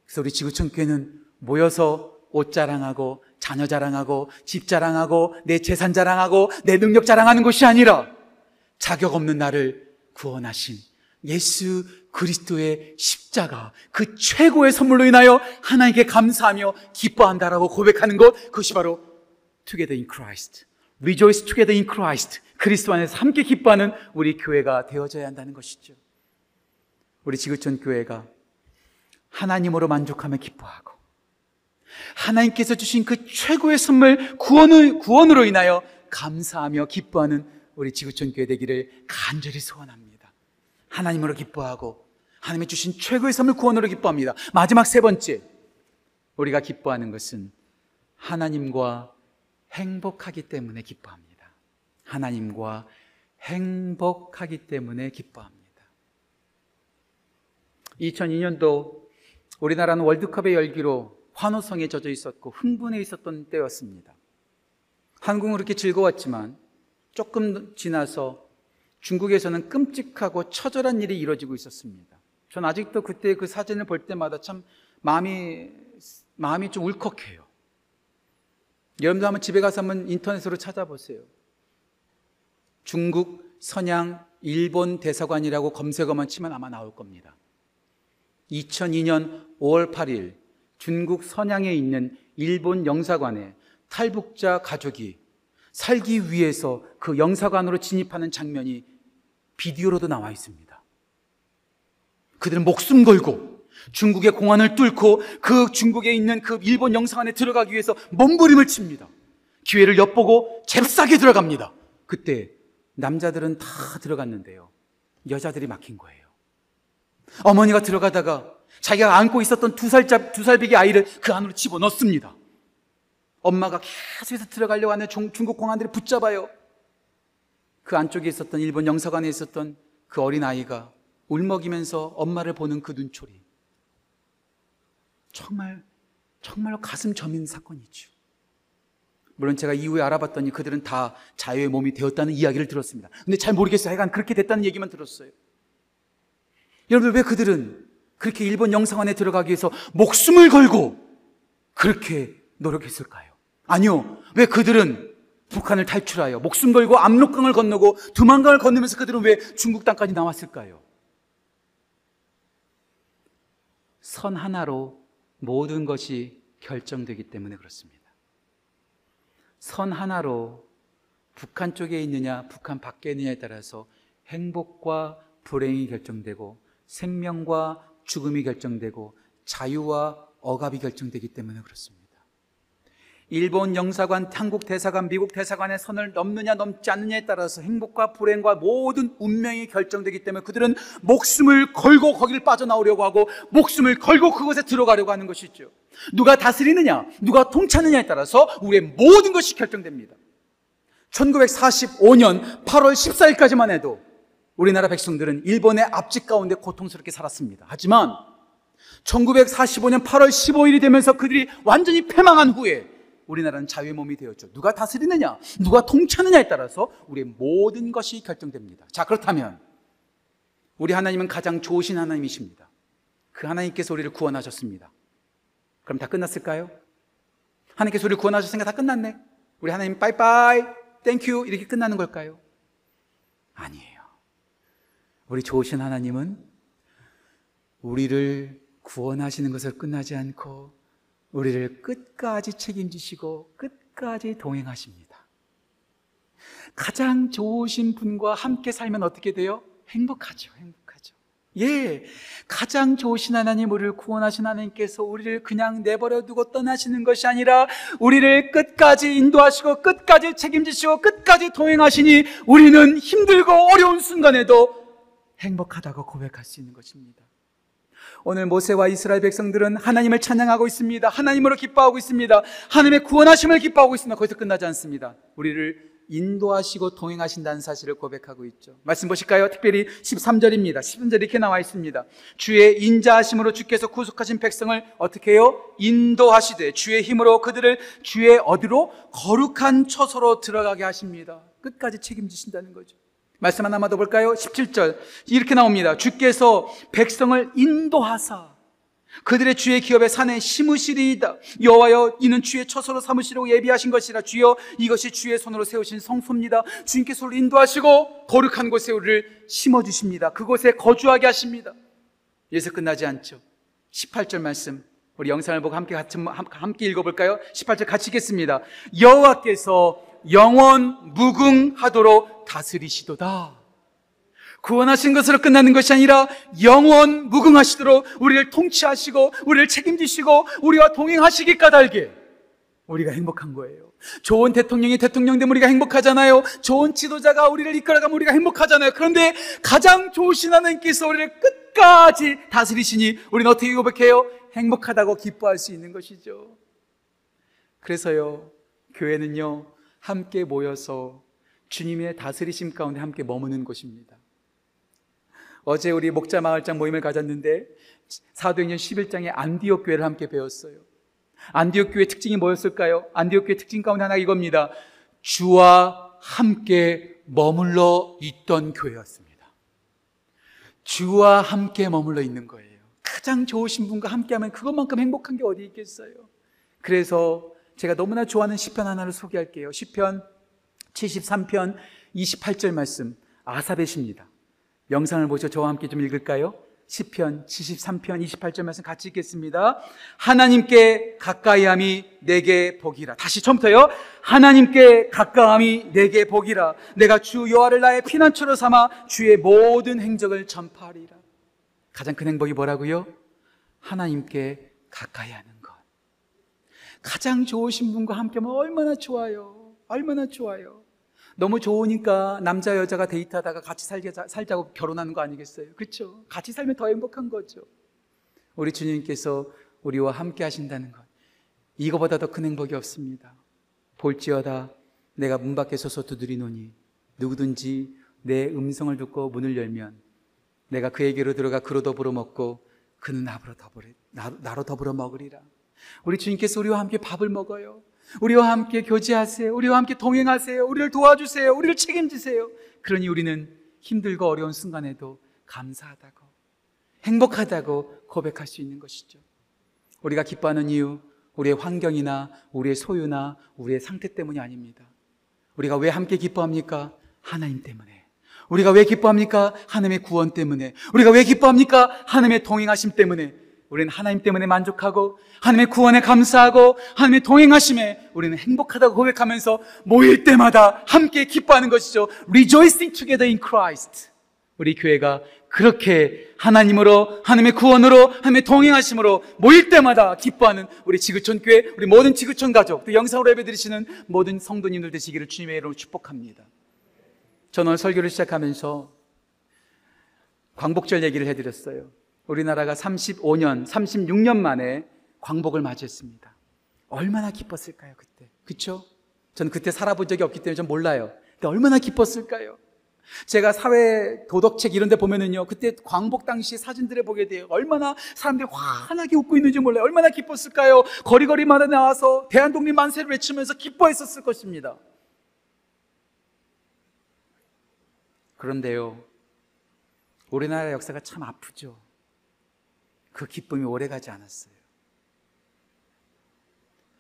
A: 그래서 우리 지구촌 교회는 모여서 옷 자랑하고 자녀 자랑하고 집 자랑하고 내 재산 자랑하고 내 능력 자랑하는 것이 아니라 자격 없는 나를 구원하신 예수 그리스도의 십자가 그 최고의 선물로 인하여 하나님께 감사하며 기뻐한다라고 고백하는 것 그것이 바로 Together in Christ. Rejoice together in Christ. 그리스도 안에서 함께 기뻐하는 우리 교회가 되어져야 한다는 것이죠. 우리 지구촌 교회가 하나님으로 만족하며 기뻐하고 하나님께서 주신 그 최고의 선물 구원을, 구원으로 인하여 감사하며 기뻐하는 우리 지구촌 교회 되기를 간절히 소원합니다. 하나님으로 기뻐하고 하나님이 주신 최고의 선물 구원으로 기뻐합니다. 마지막 세 번째 우리가 기뻐하는 것은 하나님과 행복하기 때문에 기뻐합니다. 하나님과 행복하기 때문에 기뻐합니다. 2002년도 우리나라는 월드컵의 열기로 환호성에 젖어 있었고 흥분해 있었던 때였습니다. 한국은 그렇게 즐거웠지만 조금 지나서 중국에서는 끔찍하고 처절한 일이 이루어지고 있었습니다. 전 아직도 그때 그 사진을 볼 때마다 참 마음이 마음이 좀 울컥해요. 여러분도 한번 집에 가서 한번 인터넷으로 찾아보세요. 중국, 선양, 일본 대사관이라고 검색어만 치면 아마 나올 겁니다. 2002년 5월 8일 중국 선양에 있는 일본 영사관에 탈북자 가족이 살기 위해서 그 영사관으로 진입하는 장면이 비디오로도 나와 있습니다. 그들은 목숨 걸고 중국의 공안을 뚫고 그 중국에 있는 그 일본 영사관에 들어가기 위해서 몸부림을 칩니다. 기회를 엿보고 잽싸게 들어갑니다. 그때 남자들은 다 들어갔는데요. 여자들이 막힌 거예요. 어머니가 들어가다가 자기가 안고 있었던 두 살짜 두 살배기 아이를 그 안으로 집어 넣습니다. 엄마가 계속해서 들어가려고 하는 중국 공안들이 붙잡아요. 그 안쪽에 있었던 일본 영사관에 있었던 그 어린 아이가 울먹이면서 엄마를 보는 그 눈초리. 정말 정말 가슴 저민 사건이죠. 물론 제가 이후에 알아봤더니 그들은 다 자유의 몸이 되었다는 이야기를 들었습니다. 근데 잘 모르겠어요. 하여간 그렇게 됐다는 얘기만 들었어요. 여러분, 왜 그들은 그렇게 일본 영상관에 들어가기 위해서 목숨을 걸고 그렇게 노력했을까요? 아니요. 왜 그들은 북한을 탈출하여 목숨 걸고 압록강을 건너고 두만강을 건너면서 그들은 왜 중국 땅까지 나왔을까요? 선 하나로 모든 것이 결정되기 때문에 그렇습니다. 선 하나로 북한 쪽에 있느냐, 북한 밖에 있느냐에 따라서 행복과 불행이 결정되고 생명과 죽음이 결정되고 자유와 억압이 결정되기 때문에 그렇습니다. 일본 영사관, 한국 대사관, 미국 대사관의 선을 넘느냐 넘지 않느냐에 따라서 행복과 불행과 모든 운명이 결정되기 때문에 그들은 목숨을 걸고 거기를 빠져나오려고 하고 목숨을 걸고 그곳에 들어가려고 하는 것이죠. 누가 다스리느냐, 누가 통치하느냐에 따라서 우리의 모든 것이 결정됩니다. 1945년 8월 14일까지만 해도 우리나라 백성들은 일본의 압직 가운데 고통스럽게 살았습니다. 하지만 1945년 8월 15일이 되면서 그들이 완전히 패망한 후에 우리나라는 자유의 몸이 되었죠. 누가 다스리느냐, 누가 통치하느냐에 따라서 우리의 모든 것이 결정됩니다. 자, 그렇다면 우리 하나님은 가장 좋으신 하나님이십니다. 그 하나님께서 우리를 구원하셨습니다. 그럼 다 끝났을까요? 하나님께서 우리를 구원하셨으니까 다 끝났네. 우리 하나님 빠이빠이, thank you 이렇게 끝나는 걸까요? 아니에요. 우리 좋으신 하나님은 우리를 구원하시는 것을 끝나지 않고 우리를 끝까지 책임지시고 끝까지 동행하십니다. 가장 좋으신 분과 함께 살면 어떻게 돼요? 행복하죠. 행복하죠. 예. 가장 좋으신 하나님, 우리를 구원하신 하나님께서 우리를 그냥 내버려 두고 떠나시는 것이 아니라 우리를 끝까지 인도하시고 끝까지 책임지시고 끝까지 동행하시니 우리는 힘들고 어려운 순간에도 행복하다고 고백할 수 있는 것입니다. 오늘 모세와 이스라엘 백성들은 하나님을 찬양하고 있습니다. 하나님으로 기뻐하고 있습니다. 하나님의 구원하심을 기뻐하고 있습니다. 거기서 끝나지 않습니다. 우리를 인도하시고 동행하신다는 사실을 고백하고 있죠. 말씀 보실까요? 특별히 13절입니다. 13절 이렇게 나와 있습니다. 주의 인자하심으로 주께서 구속하신 백성을 어떻게 해요? 인도하시되 주의 힘으로 그들을 주의 어디로 거룩한 처소로 들어가게 하십니다. 끝까지 책임지신다는 거죠. 말씀 하나만 더 볼까요? 17절. 이렇게 나옵니다. 주께서 백성을 인도하사 그들의 주의 기업의 산에 심으시리이다. 여호와여 이는 주의 처소로 삼으시려고 예비하신 것이라 주여 이것이 주의 손으로 세우신 성소입니다. 주님께서 우리를 인도하시고 거룩한 곳에 우리를 심어 주십니다. 그곳에 거주하게 하십니다. 여기서 끝나지 않죠. 18절 말씀. 우리 영상을 보고 함께 같이 함께 읽어 볼까요? 18절 같이 읽겠습니다. 여호와께서 영원 무궁하도록 다스리시도다. 구원하신 것으로 끝나는 것이 아니라 영원 무궁하시도록 우리를 통치하시고 우리를 책임지시고 우리와 동행하시기 까닭에 우리가 행복한 거예요. 좋은 대통령이 대통령 되면 우리가 행복하잖아요. 좋은 지도자가 우리를 이끌어가면 우리가 행복하잖아요. 그런데 가장 좋으신 하나님께서 우리를 끝까지 다스리시니 우리는 어떻게 고백해요? 행복하다고 기뻐할 수 있는 것이죠. 그래서요, 교회는요, 함께 모여서 주님의 다스리심 가운데 함께 머무는 곳입니다. 어제 우리 목자 마을장 모임을 가졌는데 사도행전 11장의 안디옥 교회를 함께 배웠어요. 안디옥 교회 특징이 뭐였을까요? 안디옥 교회 특징 가운데 하나 이겁니다. 주와 함께 머물러 있던 교회였습니다. 주와 함께 머물러 있는 거예요. 가장 좋으신 분과 함께하면 그것만큼 행복한 게 어디 있겠어요? 그래서 제가 너무나 좋아하는 시편 하나를 소개할게요. 시편 73편 28절 말씀 아사벳입니다. 영상을 보셔 저와 함께 좀 읽을까요? 10편 73편 28절 말씀 같이 읽겠습니다. 하나님께 가까이함이 내게 복이라. 다시 처음부터요. 하나님께 가까움이 내게 복이라. 내가 주 여호와를 나의 피난처로 삼아 주의 모든 행적을 전파하리라. 가장 큰 행복이 뭐라고요? 하나님께 가까이 하는 것. 가장 좋으신 분과 함께하면 얼마나 좋아요. 얼마나 좋아요. 너무 좋으니까 남자 여자가 데이트하다가 같이 살자, 살자고 결혼하는 거 아니겠어요? 그렇죠? 같이 살면 더 행복한 거죠. 우리 주님께서 우리와 함께 하신다는 것. 이거보다 더 큰 행복이 없습니다. 볼지어다 내가 문 밖에 서서 두드리노니 누구든지 내 음성을 듣고 문을 열면 내가 그에게로 들어가 그로 더불어 먹고 그는 나로 더불어, 나로 더불어 먹으리라. 우리 주님께서 우리와 함께 밥을 먹어요. 우리와 함께 교제하세요. 우리와 함께 동행하세요. 우리를 도와주세요. 우리를 책임지세요. 그러니 우리는 힘들고 어려운 순간에도 감사하다고, 행복하다고 고백할 수 있는 것이죠. 우리가 기뻐하는 이유, 우리의 환경이나 우리의 소유나 우리의 상태 때문이 아닙니다. 우리가 왜 함께 기뻐합니까? 하나님 때문에. 우리가 왜 기뻐합니까? 하나님의 구원 때문에. 우리가 왜 기뻐합니까? 하나님의 동행하심 때문에. 우리는 하나님 때문에 만족하고 하나님의 구원에 감사하고 하나님의 동행하심에 우리는 행복하다고 고백하면서 모일 때마다 함께 기뻐하는 것이죠. Rejoicing together in Christ. 우리 교회가 그렇게 하나님으로 하나님의 구원으로 하나님의 동행하심으로 모일 때마다 기뻐하는 우리 지구촌 교회 우리 모든 지구촌 가족 또 영상으로 예배드리시는 모든 성도님들 되시기를 주님의 이름으로 축복합니다. 저는 설교를 시작하면서 광복절 얘기를 해드렸어요. 우리나라가 35년, 36년 만에 광복을 맞이했습니다. 얼마나 기뻤을까요, 그때? 그쵸? 저는 그때 살아본 적이 없기 때문에 좀 몰라요. 근데 얼마나 기뻤을까요? 제가 사회 도덕책 이런 데 보면은요, 그때 광복 당시 사진들을 보게 돼요. 얼마나 사람들이 환하게 웃고 있는지 몰라요. 얼마나 기뻤을까요? 거리거리마다 나와서 대한독립 만세를 외치면서 기뻐했었을 것입니다. 그런데요, 우리나라 역사가 참 아프죠. 그 기쁨이 오래 가지 않았어요.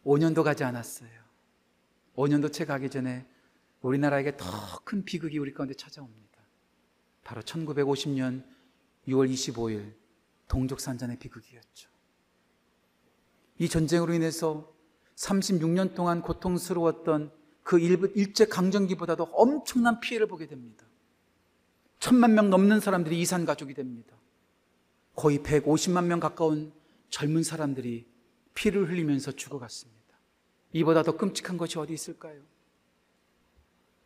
A: 5년도 가지 않았어요. 5년도 채 가기 전에 우리나라에게 더 큰 비극이 우리 가운데 찾아옵니다. 바로 1950년 6월 25일 동족산전의 비극이었죠. 이 전쟁으로 인해서 36년 동안 고통스러웠던 그 일제 강점기보다도 엄청난 피해를 보게 됩니다. 천만 명 넘는 사람들이 이산 가족이 됩니다. 거의 150만 명 가까운 젊은 사람들이 피를 흘리면서 죽어갔습니다. 이보다 더 끔찍한 것이 어디 있을까요?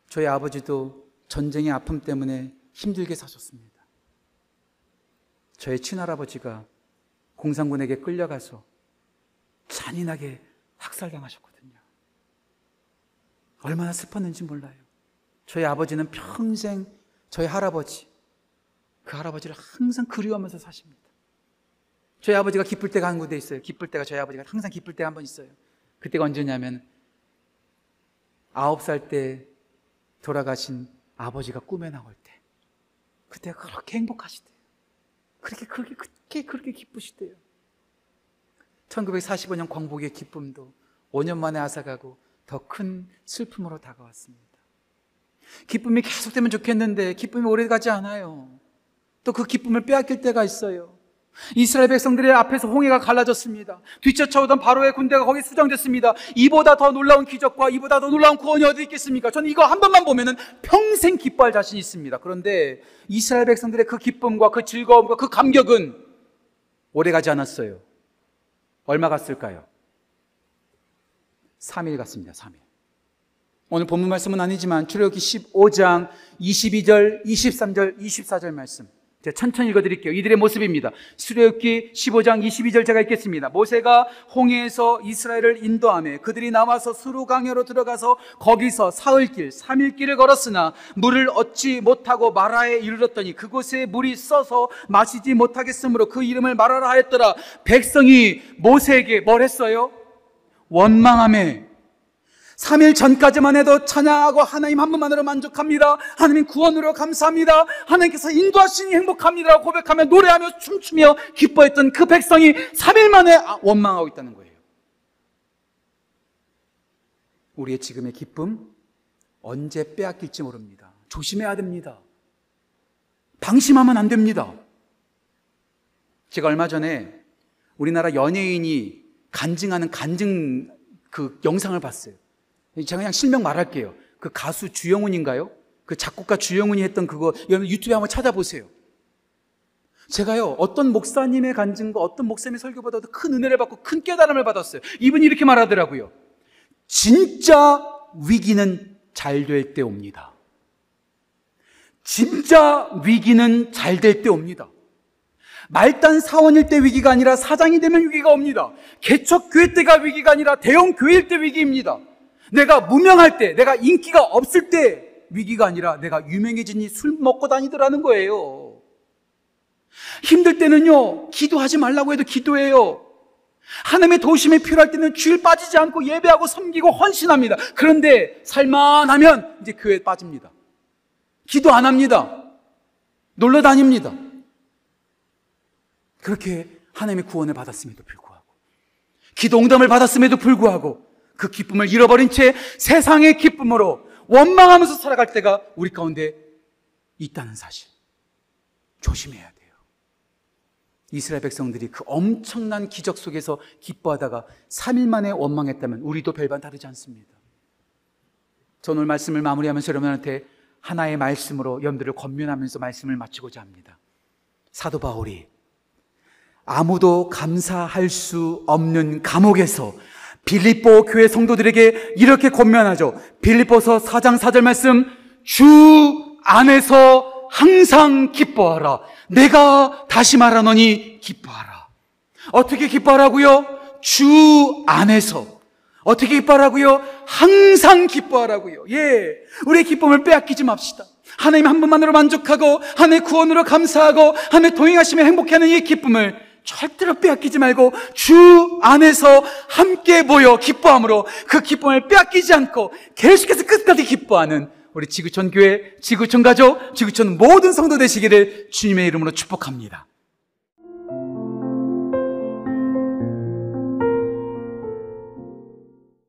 A: 저희 아버지도 전쟁의 아픔 때문에 힘들게 사셨습니다. 저의 친할아버지가 공산군에게 끌려가서 잔인하게 학살당하셨거든요. 얼마나 슬펐는지 몰라요. 저희 아버지는 평생 저희 할아버지, 그 할아버지를 항상 그리워하면서 사십니다. 저희 아버지가 기쁠 때가 한 군데 있어요. 기쁠 때가 저희 아버지가 항상 기쁠 때가 한 번 있어요. 그때가 언제냐면 아홉 살 때 돌아가신 아버지가 꿈에 나올 때 그때가 그렇게 행복하시대요. 그렇게 그렇게 그렇게 그렇게 기쁘시대요. 1945년 광복의 기쁨도 5년 만에 앗아가고 더 큰 슬픔으로 다가왔습니다. 기쁨이 계속되면 좋겠는데 기쁨이 오래 가지 않아요. 또 그 기쁨을 빼앗길 때가 있어요. 이스라엘 백성들의 앞에서 홍해가 갈라졌습니다. 뒤쫓아오던 바로의 군대가 거기 수정됐습니다. 이보다 더 놀라운 기적과 이보다 더 놀라운 구원이 어디 있겠습니까? 저는 이거 한 번만 보면은 평생 기뻐할 자신이 있습니다. 그런데 이스라엘 백성들의 그 기쁨과 그 즐거움과 그 감격은 오래 가지 않았어요. 얼마 갔을까요? 3일 갔습니다. 3일. 오늘 본문 말씀은 아니지만 출애굽기 15장 22절, 23절, 24절 말씀. 제가 천천히 읽어드릴게요. 이들의 모습입니다. 수레굽기 15장 22절 제가 읽겠습니다. 모세가 홍해에서 이스라엘을 인도함에 그들이 나와서 수루강야로 들어가서 거기서 사흘길, 3일길을 걸었으나 물을 얻지 못하고 마라에 이르렀더니 그곳에 물이 써서 마시지 못하겠으므로 그 이름을 마라라 하였더라. 백성이 모세에게 뭘 했어요? 원망함에 3일 전까지만 해도 찬양하고 하나님 한 분만으로 만족합니다. 하나님 구원으로 감사합니다. 하나님께서 인도하시니 행복합니다. 고백하며 노래하며 춤추며 기뻐했던 그 백성이 3일 만에 아, 원망하고 있다는 거예요. 우리의 지금의 기쁨 언제 빼앗길지 모릅니다. 조심해야 됩니다. 방심하면 안 됩니다. 제가 얼마 전에 우리나라 연예인이 간증하는 간증 그 영상을 봤어요. 제가 그냥 실명 말할게요. 그 가수 주영훈인가요? 그 작곡가 주영훈이 했던 그거 여러분 유튜브에 한번 찾아보세요. 제가요 어떤 목사님의 간증과 어떤 목사님의 설교보다도 큰 은혜를 받고 큰 깨달음을 받았어요. 이분이 이렇게 말하더라고요. 진짜 위기는 잘 될 때 옵니다. 진짜 위기는 잘 될 때 옵니다. 말단 사원일 때 위기가 아니라 사장이 되면 위기가 옵니다. 개척 교회 때가 위기가 아니라 대형 교회일 때 위기입니다. 내가 무명할 때, 내가 인기가 없을 때 위기가 아니라 내가 유명해지니 술 먹고 다니더라는 거예요. 힘들 때는요, 기도하지 말라고 해도 기도해요. 하나님의 도심이 필요할 때는 주일 빠지지 않고 예배하고 섬기고 헌신합니다. 그런데 살만하면 이제 교회에 빠집니다. 기도 안 합니다. 놀러 다닙니다. 그렇게 하나님의 구원을 받았음에도 불구하고, 기도 응답을 받았음에도 불구하고, 그 기쁨을 잃어버린 채 세상의 기쁨으로 원망하면서 살아갈 때가 우리 가운데 있다는 사실. 조심해야 돼요. 이스라엘 백성들이 그 엄청난 기적 속에서 기뻐하다가 3일 만에 원망했다면 우리도 별반 다르지 않습니다. 저 오늘 말씀을 마무리하면서 여러분한테 하나의 말씀으로 여러분들을 권면하면서 말씀을 마치고자 합니다. 사도 바울이 아무도 감사할 수 없는 감옥에서 빌립보 교회 성도들에게 이렇게 권면하죠. 빌립보서 4장 4절 말씀 주 안에서 항상 기뻐하라. 내가 다시 말하노니 기뻐하라. 어떻게 기뻐하라고요? 주 안에서 어떻게 기뻐하라고요? 항상 기뻐하라고요. 예. 우리의 기쁨을 빼앗기지 맙시다. 하나님 한 분만으로 만족하고 하나님의 구원으로 감사하고 하나님의 동행하심에 행복해하는 이 기쁨을 절대로 빼앗기지 말고 주 안에서 함께 모여 기뻐함으로 그 기쁨을 빼앗기지 않고 계속해서 끝까지 기뻐하는 우리 지구촌 교회, 지구촌 가족, 지구촌 모든 성도 되시기를 주님의 이름으로 축복합니다.